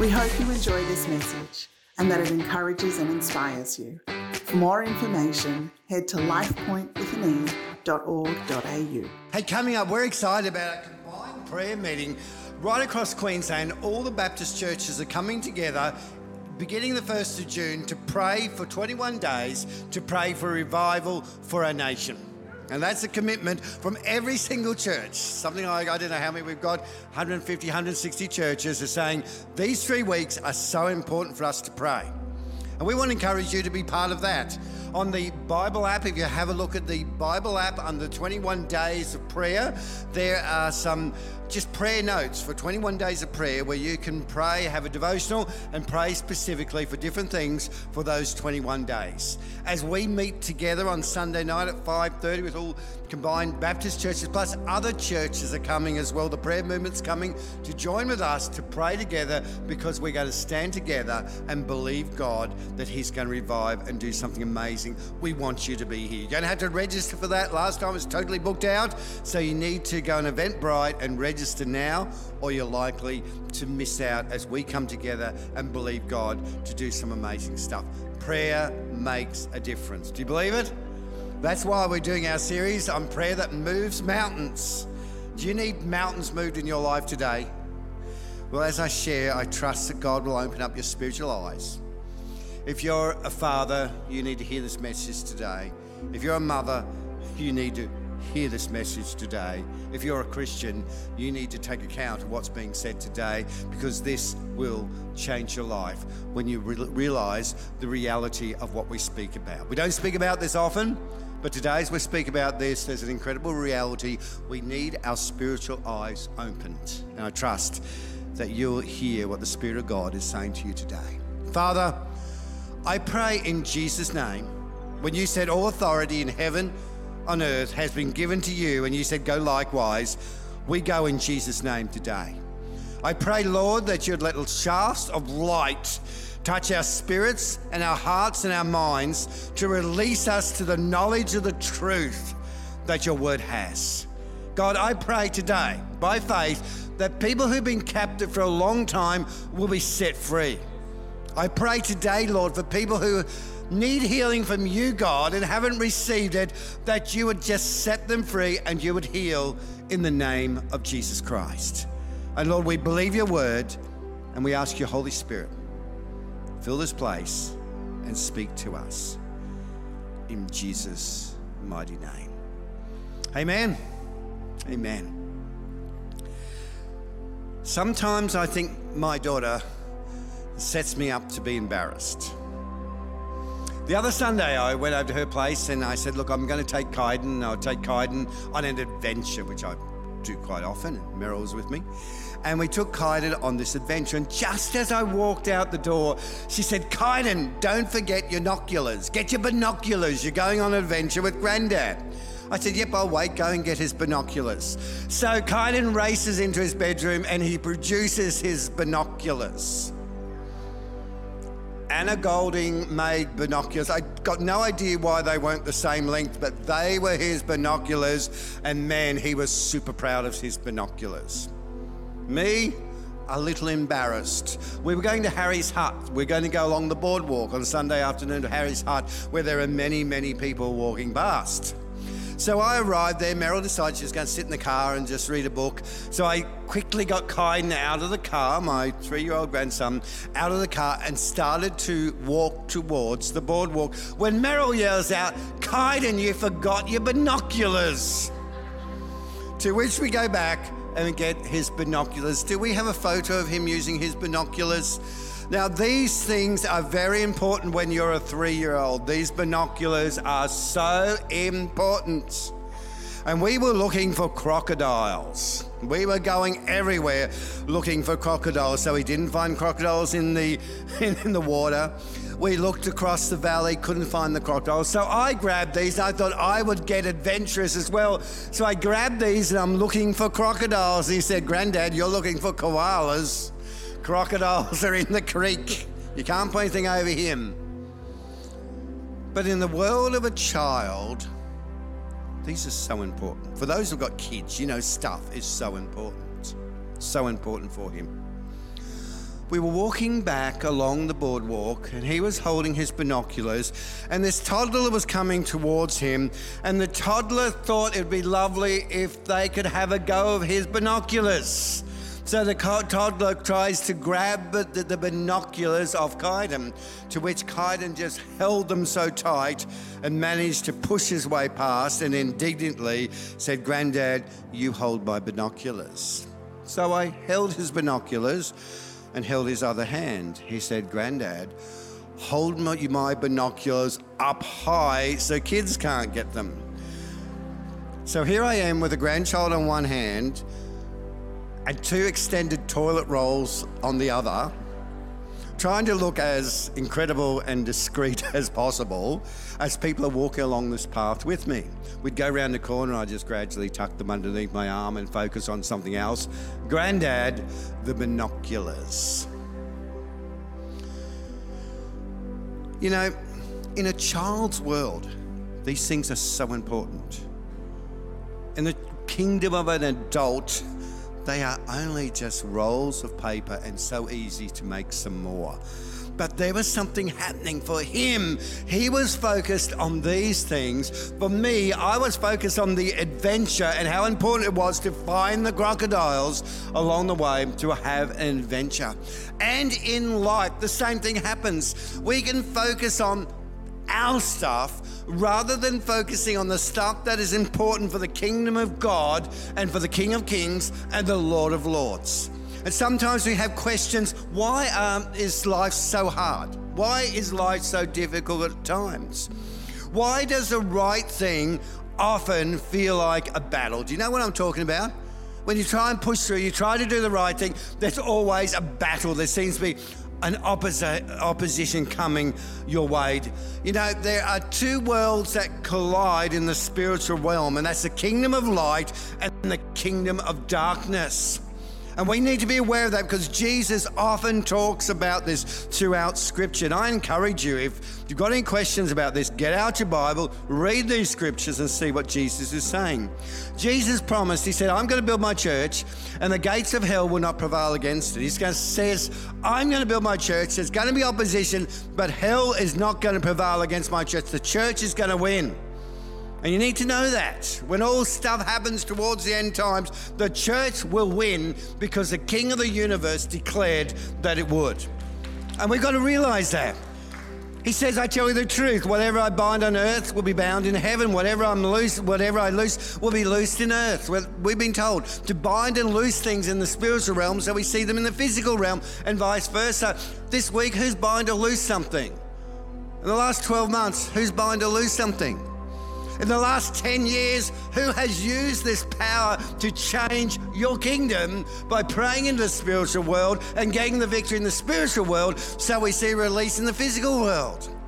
We hope you enjoy this message and that it encourages and inspires you. For more information, head to lifepointwynnum.org.au. Hey, coming up, we're excited about a combined prayer meeting right across Queensland. All the Baptist churches are coming together beginning the 1st of June to pray for 21 days to pray for revival for our nation. And that's a commitment from every single church. Something like, I don't know how many we've got, 150, 160 churches are saying these three weeks are so important for us to pray. And we want to encourage you to be part of that. On the Bible app, if you have a look at the Bible app under 21 days of prayer, there are some just prayer notes for 21 days of prayer where you can pray, have a devotional, and pray specifically for different things for those 21 days. As we meet together on Sunday night at 5:30 with all combined Baptist churches, plus other churches are coming as well. The prayer movement's coming to join with us to pray together because we're going to stand together and believe God that He's going to revive and do something amazing. We want you to be here. You're going to have to register for that. Last time it was totally booked out, so you need to go on Eventbrite and register register now, or you're likely to miss out as we come together and believe God to do some amazing stuff. Prayer makes a difference. Do you believe it? That's why we're doing our series on prayer that moves mountains. Do you need mountains moved in your life today? Well, as I share, I trust that God will open up your spiritual eyes. If you're a father, you need to hear this message today. If you're a mother, you need to hear this message today. If you're a Christian, you need to take account of what's being said today because this will change your life when you re- realize the reality of what we speak about. We don't speak about this often. But today, as we speak about this, there's an incredible reality. We need our spiritual eyes opened. And I trust that you'll hear what the Spirit of God is saying to you today. Father, I pray in Jesus' name, when you said all authority in heaven on earth has been given to you, and you said, Go likewise. We go in Jesus' name today. I pray, Lord, that you'd let shafts of light touch our spirits and our hearts and our minds to release us to the knowledge of the truth that your word has. God, I pray today, by faith, that people who've been captive for a long time will be set free. I pray today, Lord, for people who need healing from you, God, and haven't received it, that you would just set them free and you would heal in the name of Jesus Christ. And Lord, we believe your word and we ask your Holy Spirit, fill this place and speak to us. In Jesus' mighty name. Amen. Amen. Sometimes I think my daughter sets me up to be embarrassed. The other Sunday, I went over to her place and I said, Look, I'm going to take Kaiden. I'll take Kaiden on an adventure, which I do quite often. And Meryl was with me. And we took Kaiden on this adventure. And just as I walked out the door, she said, Kaiden, don't forget your binoculars. Get your binoculars. You're going on an adventure with Granddad. I said, Yep, I'll wait. Go and get his binoculars. So Kaiden races into his bedroom and he produces his binoculars. Anna Golding made binoculars. I got no idea why they weren't the same length, but they were his binoculars, and man, he was super proud of his binoculars. Me, a little embarrassed. We were going to Harry's Hut. We're going to go along the boardwalk on Sunday afternoon to Harry's Hut, where there are many, many people walking past. So I arrived there. Meryl decided she was going to sit in the car and just read a book. So I quickly got Kaiden out of the car, my three year old grandson, out of the car and started to walk towards the boardwalk. When Meryl yells out, Kaiden, you forgot your binoculars. To which we go back and get his binoculars. Do we have a photo of him using his binoculars? Now, these things are very important when you're a three year old. These binoculars are so important. And we were looking for crocodiles. We were going everywhere looking for crocodiles. So we didn't find crocodiles in the, in, in the water. We looked across the valley, couldn't find the crocodiles. So I grabbed these. I thought I would get adventurous as well. So I grabbed these and I'm looking for crocodiles. He said, Granddad, you're looking for koalas. Crocodiles are in the creek. You can't put anything over him. But in the world of a child, these are so important. For those who've got kids, you know, stuff is so important. So important for him. we were walking back along the boardwalk and he was holding his binoculars and this toddler was coming towards him and the toddler thought it'd be lovely if they could have a go of his binoculars so the toddler tries to grab the, the, binoculars off Kaiden, to which Kaiden just held them so tight and managed to push his way past and indignantly said, Granddad, you hold my binoculars. So I held his binoculars and held his other hand. He said, Granddad, hold my, my binoculars up high so kids can't get them. So here I am with a grandchild on one hand and two extended toilet rolls on the other, trying to look as incredible and discreet as possible as people are walking along this path with me. We'd go around the corner, I just gradually tuck them underneath my arm and focus on something else. Granddad, the binoculars. You know, in a child's world, these things are so important. In the kingdom of an adult, they are only just rolls of paper and so easy to make some more. But there was something happening for him. He was focused on these things. For me, I was focused on the adventure and how important it was to find the crocodiles along the way to have an adventure. And in life, the same thing happens. We can focus on our stuff rather than focusing on the stuff that is important for the kingdom of God and for the King of Kings and the Lord of Lords. And sometimes we have questions why um, is life so hard? Why is life so difficult at times? Why does the right thing often feel like a battle? Do you know what I'm talking about? When you try and push through, you try to do the right thing, there's always a battle. There seems to be an opposite, opposition coming your way. You know, there are two worlds that collide in the spiritual realm, and that's the kingdom of light and the kingdom of darkness. And we need to be aware of that because Jesus often talks about this throughout Scripture. And I encourage you, if you've got any questions about this, get out your Bible, read these scriptures, and see what Jesus is saying. Jesus promised, He said, I'm going to build my church, and the gates of hell will not prevail against it. He says, I'm going to build my church. There's going to be opposition, but hell is not going to prevail against my church. The church is going to win. And you need to know that. When all stuff happens towards the end times, the church will win because the King of the universe declared that it would. And we've got to realize that. He says, I tell you the truth, whatever I bind on earth will be bound in heaven. Whatever I'm loose, whatever I loose will be loosed in earth. We've been told to bind and loose things in the spiritual realm so we see them in the physical realm and vice versa. This week, who's bind or loose something? In the last 12 months, who's bind or loose something? In the last 10 years who has used this power to change your kingdom by praying in the spiritual world and getting the victory in the spiritual world so we see release in the physical world.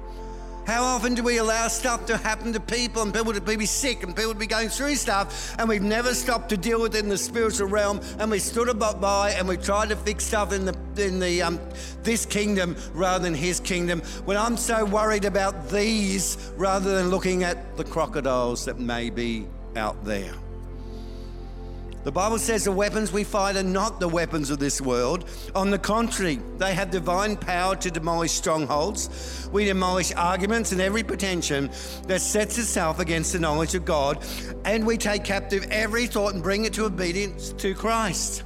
How often do we allow stuff to happen to people and people to be sick and people to be going through stuff and we've never stopped to deal with it in the spiritual realm and we stood by and we tried to fix stuff in the in the um, this kingdom rather than his kingdom when I'm so worried about these rather than looking at the crocodiles that may be out there. The Bible says the weapons we fight are not the weapons of this world. On the contrary, they have divine power to demolish strongholds. We demolish arguments and every pretension that sets itself against the knowledge of God, and we take captive every thought and bring it to obedience to Christ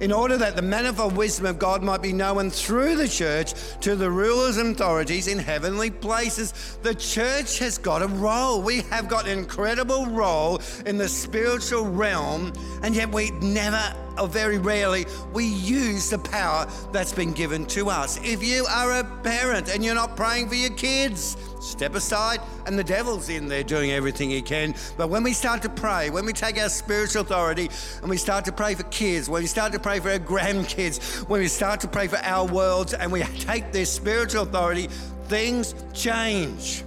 in order that the manifold wisdom of God might be known through the church to the rulers and authorities in heavenly places. The church has got a role. We have got an incredible role in the spiritual realm, and yet we never or very rarely we use the power that's been given to us. If you are a parent and you're not praying for your kids, step aside and the devil's in there doing everything he can. But when we start to pray, when we take our spiritual authority and we start to pray for kids, when we start to pray for our grandkids, when we start to pray for our worlds and we take this spiritual authority, things change.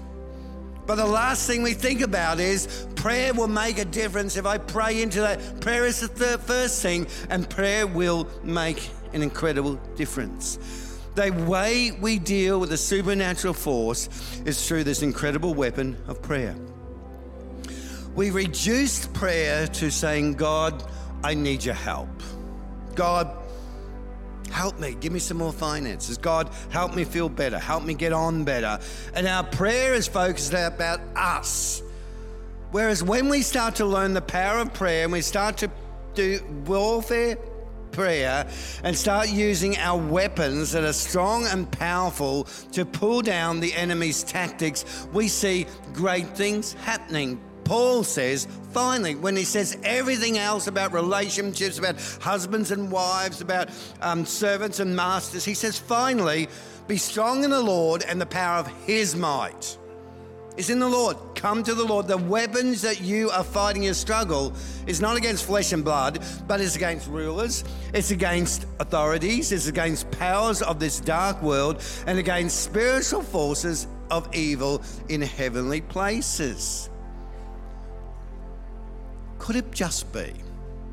But the last thing we think about is prayer will make a difference if I pray into that. Prayer is the third, first thing, and prayer will make an incredible difference. The way we deal with the supernatural force is through this incredible weapon of prayer. We reduced prayer to saying, God, I need your help. God, help me, give me some more finances. God, help me feel better, help me get on better. And our prayer is focused about us. Whereas when we start to learn the power of prayer and we start to do warfare prayer and start using our weapons that are strong and powerful to pull down the enemy's tactics, we see great things happening. Paul says, finally, when he says everything else about relationships, about husbands and wives, about um, servants and masters, he says, finally, be strong in the Lord and the power of his might is in the Lord. Come to the Lord. The weapons that you are fighting your struggle is not against flesh and blood, but it's against rulers, it's against authorities, it's against powers of this dark world, and against spiritual forces of evil in heavenly places. Could it just be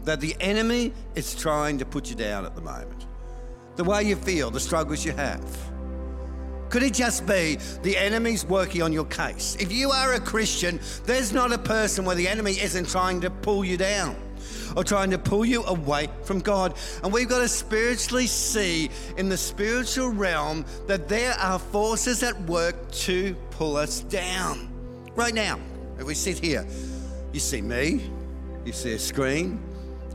that the enemy is trying to put you down at the moment? The way you feel, the struggles you have could it just be the enemy's working on your case? If you are a Christian, there's not a person where the enemy isn't trying to pull you down or trying to pull you away from God. And we've got to spiritually see in the spiritual realm that there are forces at work to pull us down. Right now, if we sit here, you see me, you see a screen,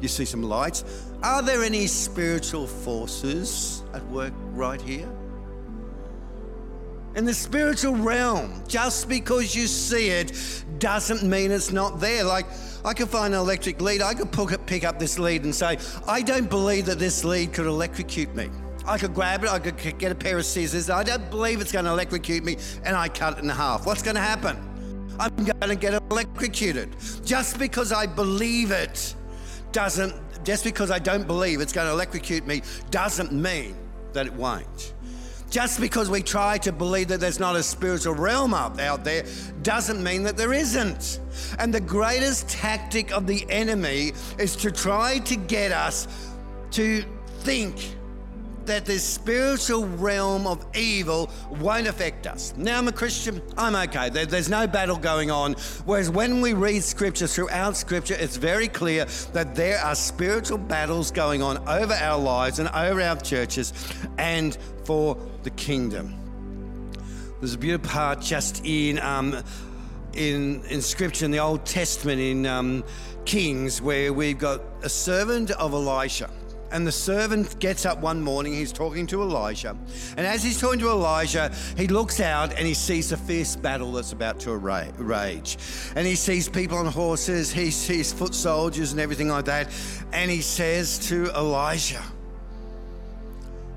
you see some lights. Are there any spiritual forces at work right here? In the spiritual realm, just because you see it doesn't mean it's not there. Like, I could find an electric lead, I could pick up this lead and say, I don't believe that this lead could electrocute me. I could grab it, I could get a pair of scissors, I don't believe it's going to electrocute me, and I cut it in half. What's going to happen? I'm going to get electrocuted. Just because I believe it doesn't, just because I don't believe it's going to electrocute me doesn't mean that it won't. Just because we try to believe that there's not a spiritual realm up out there doesn't mean that there isn't. And the greatest tactic of the enemy is to try to get us to think that this spiritual realm of evil won't affect us. Now, I'm a Christian, I'm okay. There, there's no battle going on. Whereas when we read scripture, throughout scripture, it's very clear that there are spiritual battles going on over our lives and over our churches and for the kingdom. There's a beautiful part just in. Um, in, in scripture in the Old Testament in um, Kings where we've got a servant of Elisha and the servant gets up one morning, he's talking to Elijah. And as he's talking to Elijah, he looks out and he sees a fierce battle that's about to rage. And he sees people on horses, he sees foot soldiers and everything like that. And he says to Elijah,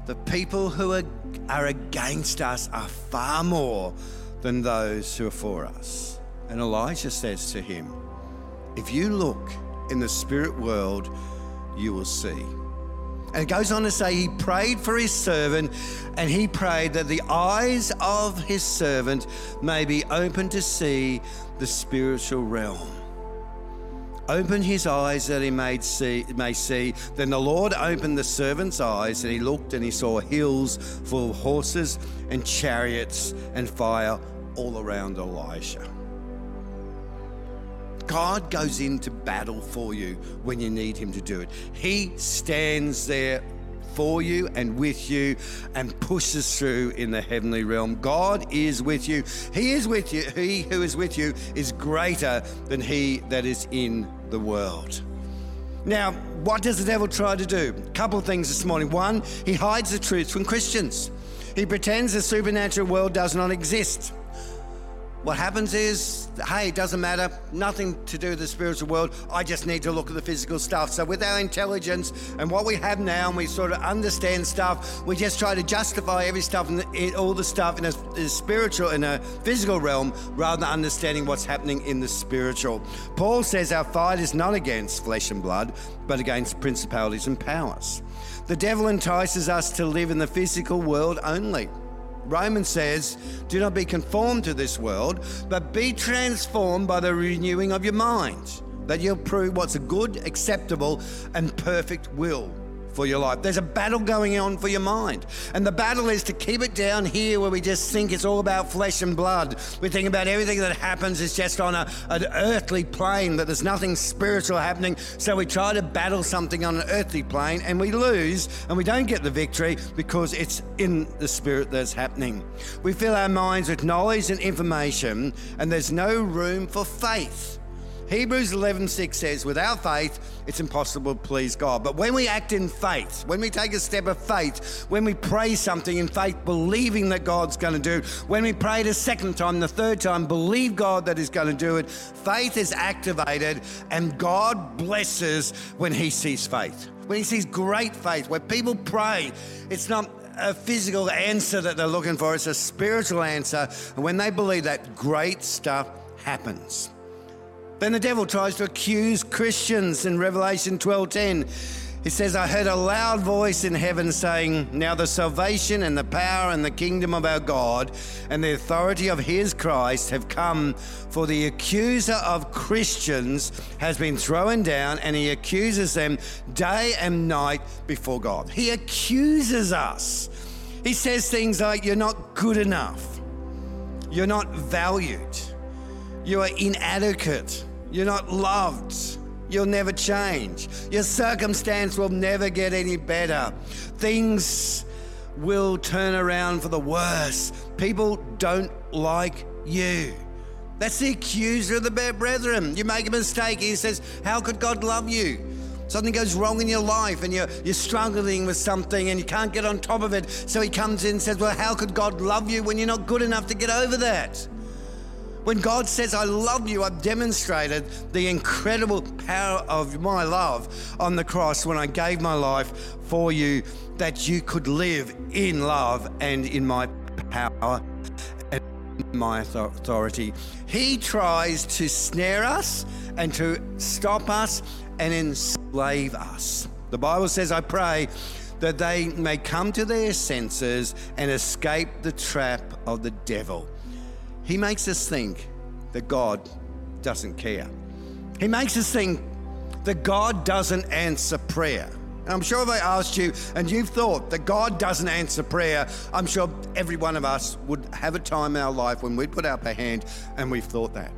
The people who are, are against us are far more than those who are for us. And Elijah says to him, If you look in the spirit world, you will see. And it goes on to say he prayed for his servant and he prayed that the eyes of his servant may be open to see the spiritual realm. Open his eyes that he may see, may see. Then the Lord opened the servant's eyes, and he looked and he saw hills full of horses and chariots and fire all around Elisha. God goes into battle for you when you need Him to do it. He stands there for you and with you and pushes through in the heavenly realm. God is with you. He is with you. He who is with you is greater than he that is in the world. Now, what does the devil try to do? A couple of things this morning. One, he hides the truth from Christians. He pretends the supernatural world does not exist. What happens is, hey, it doesn't matter, nothing to do with the spiritual world. I just need to look at the physical stuff. So, with our intelligence and what we have now, and we sort of understand stuff, we just try to justify every stuff, and all the stuff in a, in a spiritual, in a physical realm, rather than understanding what's happening in the spiritual. Paul says our fight is not against flesh and blood, but against principalities and powers. The devil entices us to live in the physical world only. Romans says, Do not be conformed to this world, but be transformed by the renewing of your mind, that you'll prove what's a good, acceptable, and perfect will for your life. There's a battle going on for your mind. And the battle is to keep it down here where we just think it's all about flesh and blood. We think about everything that happens is just on a, an earthly plane, that there's nothing spiritual happening. So we try to battle something on an earthly plane and we lose and we don't get the victory because it's in the spirit that's happening. We fill our minds with knowledge and information, and there's no room for faith. Hebrews 11:6 says, "Without faith, it's impossible to please God." But when we act in faith, when we take a step of faith, when we pray something in faith, believing that God's going to do, it, when we pray it a second time, the third time, believe God that He's going to do it, faith is activated, and God blesses when He sees faith. When He sees great faith, where people pray, it's not a physical answer that they're looking for, it's a spiritual answer. And when they believe that, great stuff happens. Then the devil tries to accuse Christians in Revelation 12:10. He says, I heard a loud voice in heaven saying, Now the salvation and the power and the kingdom of our God and the authority of his Christ have come, for the accuser of Christians has been thrown down, and he accuses them day and night before God. He accuses us. He says things like, You're not good enough, you're not valued, you are inadequate. You're not loved. You'll never change. Your circumstance will never get any better. Things will turn around for the worse. People don't like you. That's the accuser of the brethren. You make a mistake, he says, How could God love you? Something goes wrong in your life and you're, you're struggling with something and you can't get on top of it. So he comes in and says, Well, how could God love you when you're not good enough to get over that? When God says, I love you, I've demonstrated the incredible power of my love on the cross when I gave my life for you, that you could live in love and in my power and my authority. He tries to snare us and to stop us and enslave us. The Bible says, I pray that they may come to their senses and escape the trap of the devil. He makes us think that God doesn't care. He makes us think that God doesn't answer prayer. And I'm sure I asked you and you've thought that God doesn't answer prayer, I'm sure every one of us would have a time in our life when we put up our hand and we've thought that.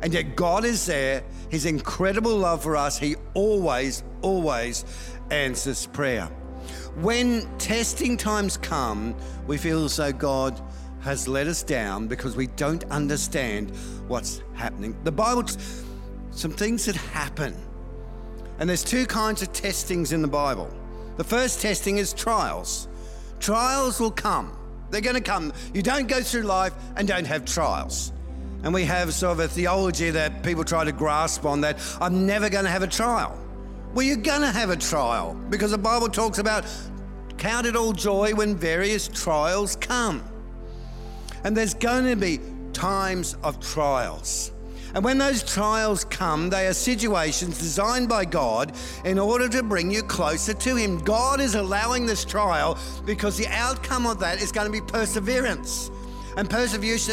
And yet God is there, His incredible love for us, He always, always answers prayer. When testing times come, we feel as though God has let us down because we don't understand what's happening. The Bible, some things that happen. And there's two kinds of testings in the Bible. The first testing is trials. Trials will come. They're going to come. You don't go through life and don't have trials. And we have sort of a theology that people try to grasp on that I'm never going to have a trial. Well, you're going to have a trial because the Bible talks about count it all joy when various trials come. And there's going to be times of trials. And when those trials come, they are situations designed by God in order to bring you closer to Him. God is allowing this trial because the outcome of that is going to be perseverance. And perseverance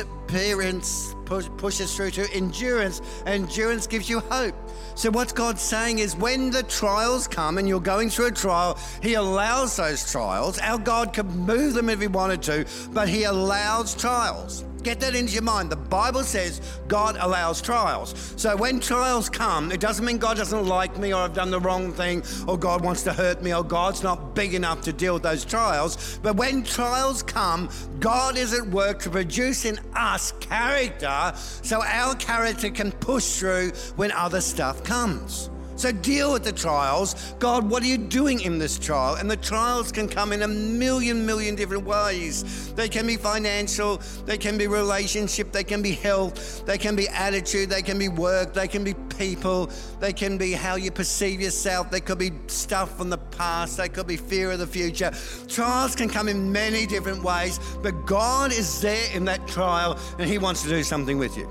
pushes through to endurance, endurance gives you hope. So, what God's saying is when the trials come and you're going through a trial, He allows those trials. Our God could move them if He wanted to, but He allows trials. Get that into your mind. The Bible says God allows trials. So when trials come, it doesn't mean God doesn't like me or I've done the wrong thing or God wants to hurt me or God's not big enough to deal with those trials. But when trials come, God is at work to produce in us character so our character can push through when other stuff comes. So deal with the trials. God, what are you doing in this trial? And the trials can come in a million, million different ways. They can be financial, they can be relationship, they can be health, they can be attitude, they can be work, they can be people, they can be how you perceive yourself, they could be stuff from the past, they could be fear of the future. Trials can come in many different ways, but God is there in that trial and He wants to do something with you.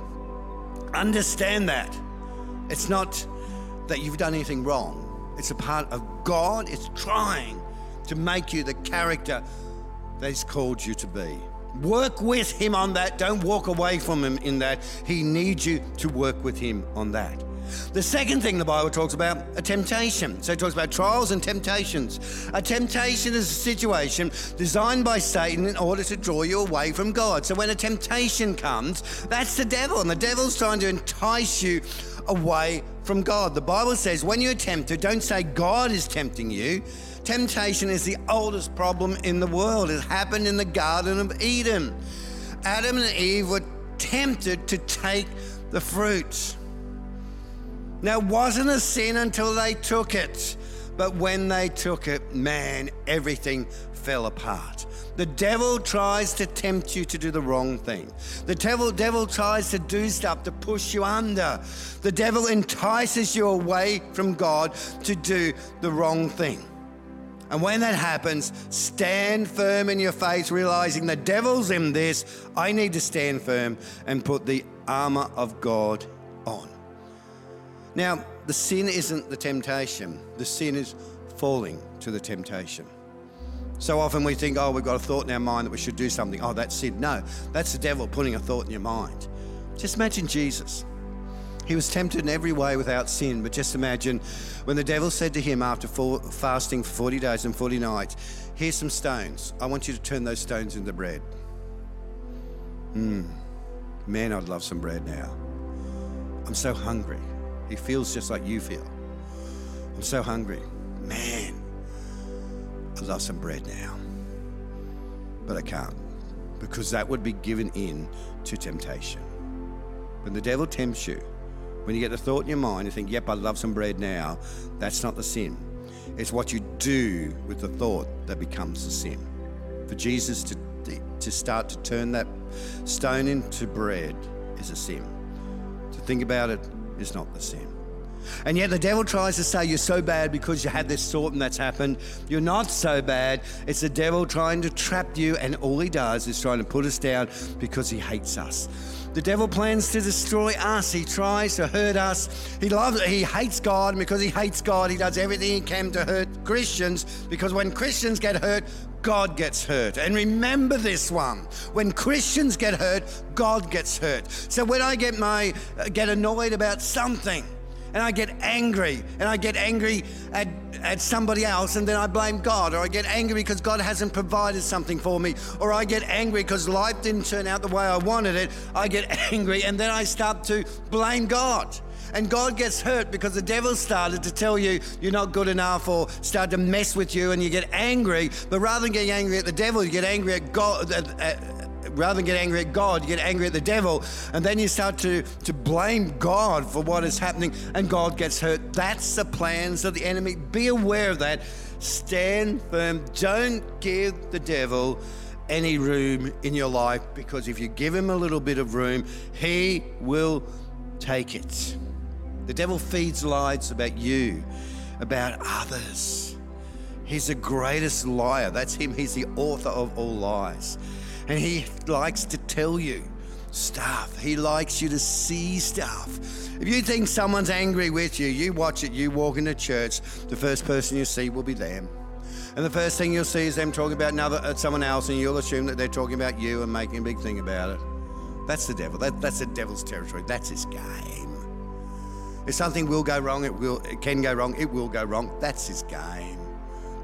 Understand that. It's not that you've done anything wrong. It's a part of God. It's trying to make you the character that He's called you to be. Work with Him on that. Don't walk away from Him in that. He needs you to work with Him on that. The second thing the Bible talks about, a temptation. So it talks about trials and temptations. A temptation is a situation designed by Satan in order to draw you away from God. So when a temptation comes, that's the devil, and the devil's trying to entice you away from God. The Bible says when you're tempted, don't say God is tempting you. Temptation is the oldest problem in the world. It happened in the Garden of Eden. Adam and Eve were tempted to take the fruit. Now, it wasn't a sin until they took it. But when they took it, man, everything fell apart. The devil tries to tempt you to do the wrong thing. The devil, devil tries to do stuff to push you under. The devil entices you away from God to do the wrong thing. And when that happens, stand firm in your faith, realizing the devil's in this. I need to stand firm and put the armor of God. Now, the sin isn't the temptation, the sin is falling to the temptation. So often we think, oh, we've got a thought in our mind that we should do something. Oh, that's sin. No, that's the devil putting a thought in your mind. Just imagine Jesus. He was tempted in every way without sin, but just imagine when the devil said to him after fasting for 40 days and 40 nights, Here's some stones. I want you to turn those stones into bread. Hmm. Man, I'd love some bread now. I'm so hungry. He feels just like you feel. I'm so hungry. Man, I'd love some bread now. But I can't because that would be given in to temptation. When the devil tempts you, when you get the thought in your mind, you think, yep, I'd love some bread now, that's not the sin. It's what you do with the thought that becomes the sin. For Jesus to, to start to turn that stone into bread is a sin. To think about it is not the sin. And yet the devil tries to say you're so bad because you had this thought and that's happened. You're not so bad. It's the devil trying to trap you, and all he does is trying to put us down because he hates us. The devil plans to destroy us. He tries to hurt us. He loves he hates God and because he hates God, he does everything he can to hurt Christians because when Christians get hurt, God gets hurt. And remember this one. When Christians get hurt, God gets hurt. So when I get my uh, get annoyed about something, and I get angry and I get angry at, at somebody else and then I blame God or I get angry because God hasn't provided something for me or I get angry because life didn't turn out the way I wanted it. I get angry and then I start to blame God. And God gets hurt because the devil started to tell you you're not good enough or start to mess with you and you get angry. But rather than getting angry at the devil, you get angry at God, at, at, rather than get angry at God, you get angry at the devil, and then you start to, to blame God for what is happening, and God gets hurt. That's the plans of the enemy. Be aware of that. Stand firm. Don't give the devil any room in your life because if you give him a little bit of room, he will take it. The devil feeds lies about you, about others. He's the greatest liar. That's him. He's the author of all lies. And He likes to tell you stuff. He likes you to see stuff. If you think someone's angry with you, you watch it, you walk into church, the first person you see will be them. And the first thing you'll see is them talking about another, uh, someone else, and you'll assume that they're talking about you and making a big thing about it. That's the devil. That, that's the devil's territory. That's his game. If something will go wrong, it will. It can go wrong. It will go wrong. That's his game.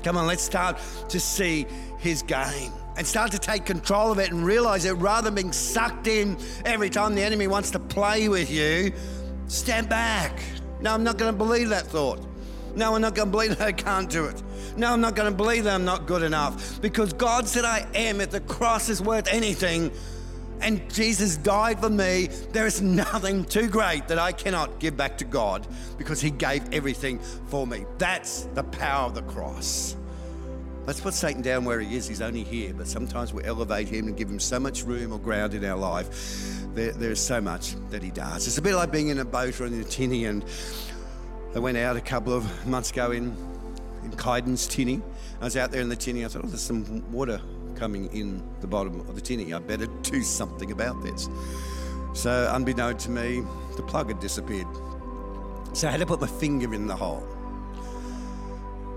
Come on, let's start to see his game and start to take control of it and realize that rather than being sucked in every time the enemy wants to play with you, stand back. No, I'm not going to believe that thought. No, I'm not going to believe that I can't do it. No, I'm not going to believe that I'm not good enough because God said I am. If the cross is worth anything and Jesus died for me, there is nothing too great that I cannot give back to God because He gave everything for me. That's the power of the cross. Let's put Satan down where he is. He's only here, but sometimes we elevate him and give him so much room or ground in our life. There, there's so much that he does. It's a bit like being in a boat or in a tinny. And I went out a couple of months ago in, in Kydens tinny. I was out there in the tinny. I thought, oh, there's some water coming in the bottom of the tinny. I better do something about this. So, unbeknown to me, the plug had disappeared. So I had to put my finger in the hole.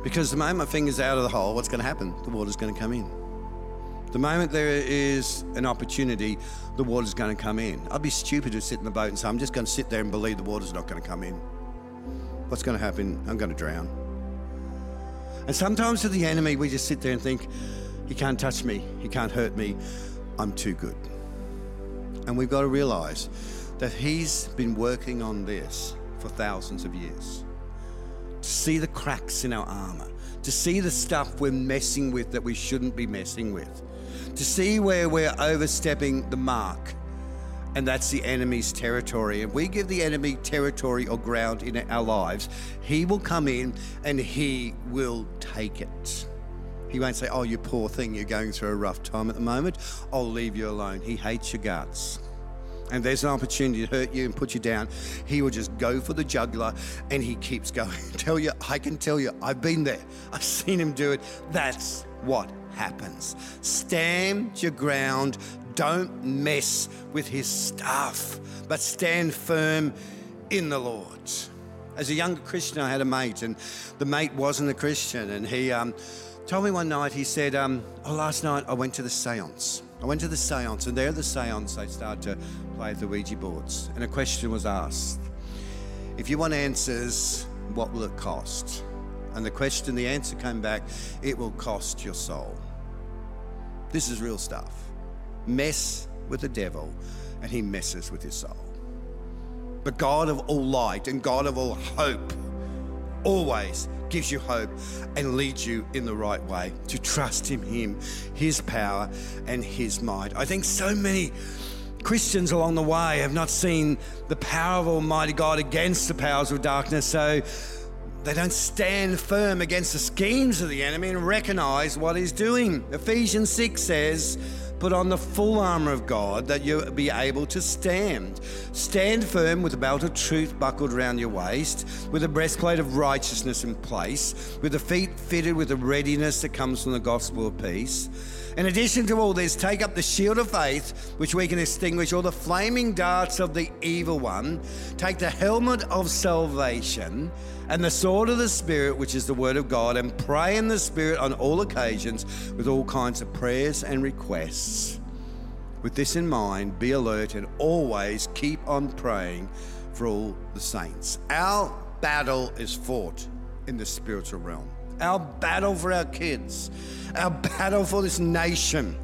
Because the moment my finger's out of the hole, what's going to happen? The water's going to come in. The moment there is an opportunity, the water's going to come in. I'd be stupid to sit in the boat and say, I'm just going to sit there and believe the water's not going to come in. what's going to happen? I'm going to drown. And sometimes to the enemy, we just sit there and think, he can't touch me, he can't hurt me, I'm too good. And we've got to realize that he's been working on this for thousands of years. To see the cracks in our armor, to see the stuff we're messing with that we shouldn't be messing with, to see where we're overstepping the mark. And that's the enemy's territory. If we give the enemy territory or ground in our lives, he will come in and he will take it. He won't say, Oh, you poor thing, you're going through a rough time at the moment. I'll leave you alone. He hates your guts and there's an opportunity to hurt you and put you down, he will just go for the jugular and he keeps going. tell you, I can tell you, I've been there. I've seen him do it. That's what happens. Stand your ground. Don't mess with his stuff, but stand firm in the Lord. As a younger Christian, I had a mate, and the mate wasn't a Christian, and he um, told me one night, he said, um, Oh, last night I went to the seance. I went to the seance, and there at the seance, they started to play the Ouija boards. And a question was asked If you want answers, what will it cost? And the question, the answer came back it will cost your soul. This is real stuff. Mess with the devil, and he messes with your soul. But God of all light and God of all hope always gives you hope and leads you in the right way to trust in Him, His power, and His might. I think so many Christians along the way have not seen the power of Almighty God against the powers of darkness, so they don't stand firm against the schemes of the enemy and recognize what he's doing. Ephesians 6 says, Put on the full armor of God that you'll be able to stand. Stand firm with the belt of truth buckled around your waist, with a breastplate of righteousness in place, with the feet fitted with the readiness that comes from the gospel of peace. In addition to all this, take up the shield of faith, which we can extinguish all the flaming darts of the evil one. Take the helmet of salvation and the sword of the Spirit, which is the Word of God, and pray in the Spirit on all occasions with all kinds of prayers and requests. With this in mind, be alert and always keep on praying for all the saints. Our battle is fought in the spiritual realm. Our battle for our kids, our battle for this nation,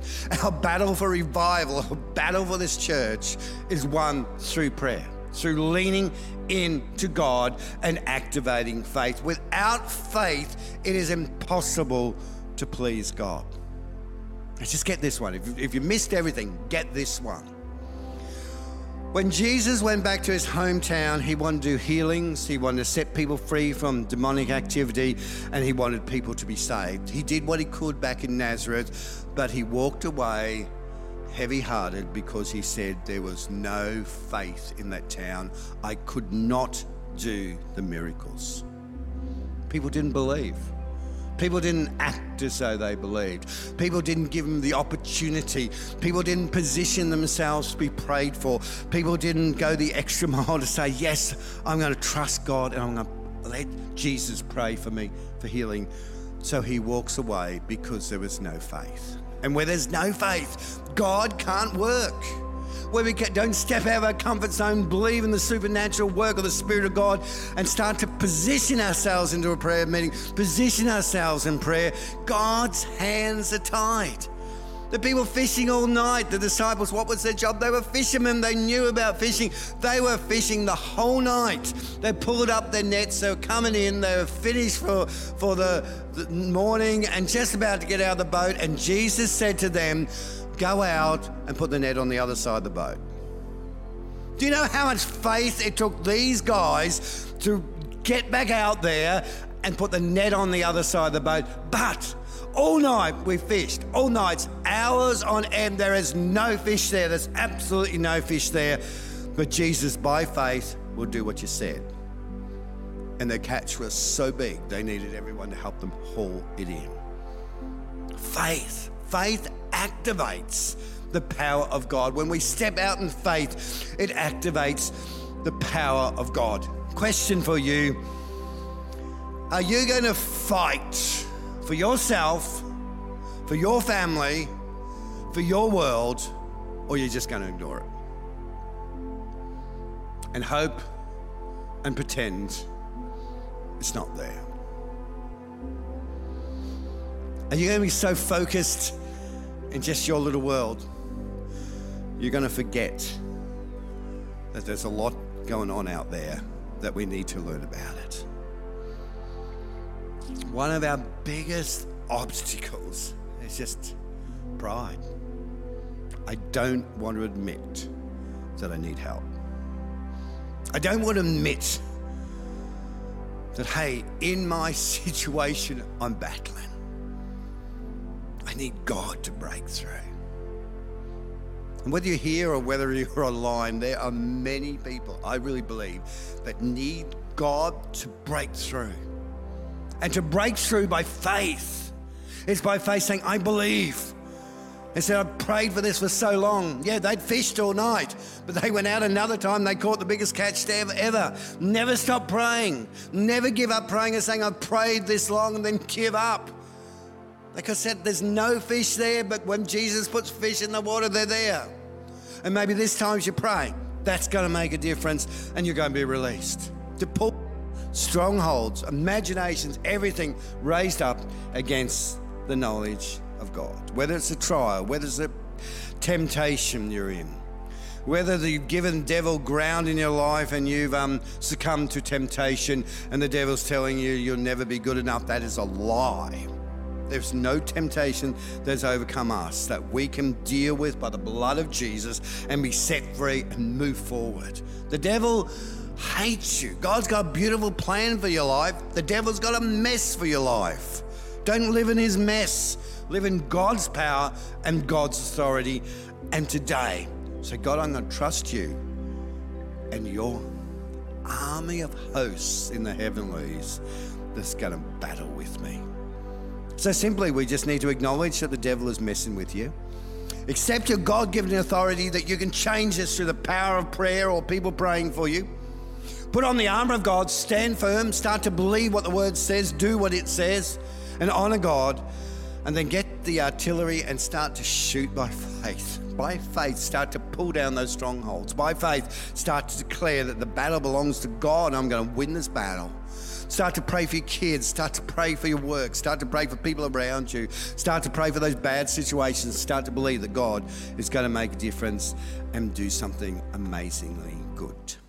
our battle for revival, our battle for this church is won through prayer through leaning into God and activating faith. Without faith, it is impossible to please God. Let's just get this one. If, if you missed everything, get this one. When Jesus went back to his hometown, he wanted to do healings, he wanted to set people free from demonic activity, and he wanted people to be saved. He did what he could back in Nazareth, but he walked away heavy hearted because he said there was no faith in that town. I could not do the miracles. People didn't believe. People didn't act as though they believed. People didn't give them the opportunity. People didn't position themselves to be prayed for. People didn't go the extra mile to say, Yes, I'm going to trust God and I'm going to let Jesus pray for me for healing. So he walks away because there was no faith. And where there's no faith, God can't work. Where we don't step out of our comfort zone, believe in the supernatural work of the Spirit of God, and start to position ourselves into a prayer meeting, position ourselves in prayer, God's hands are tied. The people fishing all night, the disciples, what was their job? They were fishermen. They knew about fishing. They were fishing the whole night. They pulled up their nets. They were coming in. They were finished for, for the, the morning and just about to get out of the boat. And Jesus said to them, Go out and put the net on the other side of the boat. Do you know how much faith it took these guys to get back out there and put the net on the other side of the boat? But all night we fished, all nights, hours on end. There is no fish there. There's absolutely no fish there. But Jesus, by faith, will do what you said. And the catch was so big, they needed everyone to help them haul it in. Faith, faith activates the power of God. When we step out in faith, it activates the power of God. Question for you Are you going to fight? for yourself, for your family, for your world, or you're just going to ignore it and hope and pretend it's not there. Are you're going to be so focused in just your little world, you're going to forget that there's a lot going on out there that we need to learn about it. One of our biggest obstacles is just pride. I don't want to admit that I need help. I don't want to admit that, hey, in my situation, I'm battling. I need God to break through. And whether you're here or whether you're online, there are many people, I really believe, that need God to break through. And to break through by faith is by faith saying, I believe. They said, I prayed for this for so long. Yeah, they'd fished all night, but they went out another time. They caught the biggest catch ever, ever. Never stop praying. Never give up praying and saying, I've prayed this long and then give up. Like I said, there's no fish there, but when Jesus puts fish in the water, they're there. And maybe this time as you pray, that's going to make a difference and you're going to be released. To pull strongholds, imaginations, everything raised up against the knowledge of God. Whether it's a trial, whether it's a temptation you're in, whether you've given devil ground in your life and you've um, succumbed to temptation and the devil's telling you you'll never be good enough, that is a lie. There's no temptation that's overcome us that we can deal with by the blood of Jesus and be set free and move forward. The devil hates you. God's got a beautiful plan for your life. The devil's got a mess for your life. Don't live in his mess. Live in God's power and God's authority. And today, say, God, I'm going to trust you and your army of hosts in the heavenlies that's going to battle with me. So simply, we just need to acknowledge that the devil is messing with you. Accept your God given authority that you can change this through the power of prayer or people praying for you. Put on the armor of God, stand firm, start to believe what the word says, do what it says, and honor God. And then get the artillery and start to shoot by faith. By faith, start to pull down those strongholds. By faith, start to declare that the battle belongs to God. I'm going to win this battle. Start to pray for your kids. Start to pray for your work. Start to pray for people around you. Start to pray for those bad situations. Start to believe that God is going to make a difference and do something amazingly good.